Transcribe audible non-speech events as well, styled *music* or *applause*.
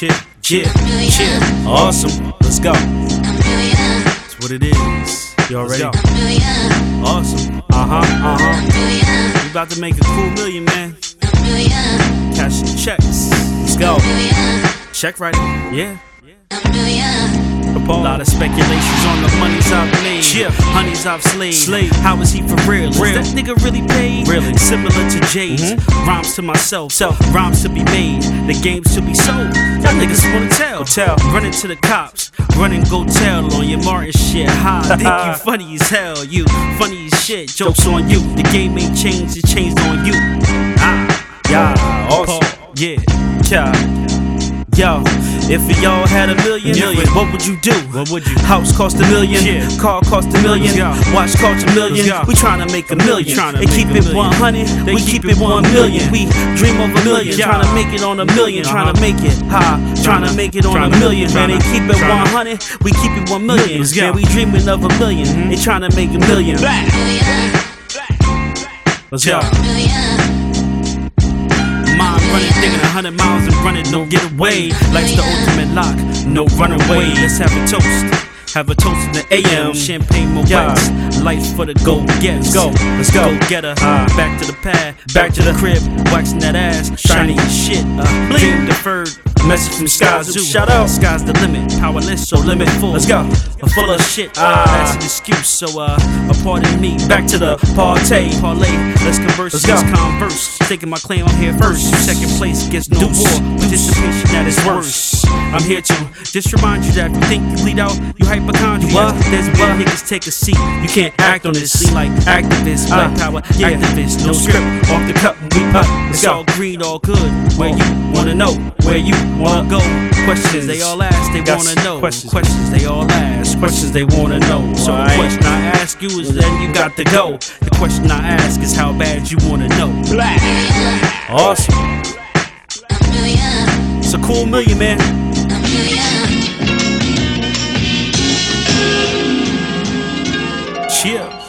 Chip, chip, chip. Awesome. Let's go. That's what it is. You already? Awesome. Uh huh. Uh huh. We about to make a cool million, man. Cash some checks. Let's go. Check right. Yeah. A lot of speculations on the monies I've made. Chip. Honeys I've slayed. Slayed. How is he for real? Is Real. that nigga really paid? Really. Similar to Jay's. Rhymes to myself. Self. Rhymes to be made. The games to be sold. Y'all niggas wanna tell. Tell. Running to the cops. Running go tell on your Martin shit. Ha, think you *laughs* funny as hell. You funny as shit. Jokes on you. The game ain't changed. It changed on you. Ah. Yeah, awesome. Yeah. Yeah. Yo, if we all had a million, Million. what would you do? What would you? House cost a million, Yeah. car cost a million, Let's watch cost a million. Let's go. We tryna make a million, Tryna they make keep a it million. 100. They we keep keep it it 1 million. We dream of a million, Yeah. tryna make it on a 1000000 Uh-huh. tryna make it high, tryna Tryna- make it on a tryna- million. Man, they keep it tryna- 100. We keep it 1 million. Let's. Man, we dreaming of a 1000000 They tryna make a million. Let's Yeah. go. Hundred miles and running, no get away. Life's the ultimate lock, no runaway. Let's have a toast. Have a toast in the AM. Champagne Moet. Yeah. Life for the go getters. Go. Let's go. Go getter. Ah. Back to the pad. Back to the- crib. Waxing that ass. Shiny as shit. Uh, dream deferred. Message from Skyzoo. Shout out. Sky's the limit. Powerless, so limit full. Let's go. A full of shit. Ah. That's an excuse. So, uh, a pardon me. Back to the party. Parlay. Let's converse. Let's Let's converse. Taking my claim, I'm here first. Second place gets no more. Participation that is worse. I'm here to just remind you that if you think you lead out, you hypochondria. What? There's where niggas take a seat. You can't act on this. Seem like activists, black Ah, power yeah. activists. No script, off the cup. We up. It's go. all green, all good. Where you wanna know, where you wanna go. Questions they all ask, they wanna know. questions. Questions they all ask, questions they wanna know. So the question I ask you is then you got to go. The question I ask is how bad you wanna know. Black. Awesome cool man Cheer.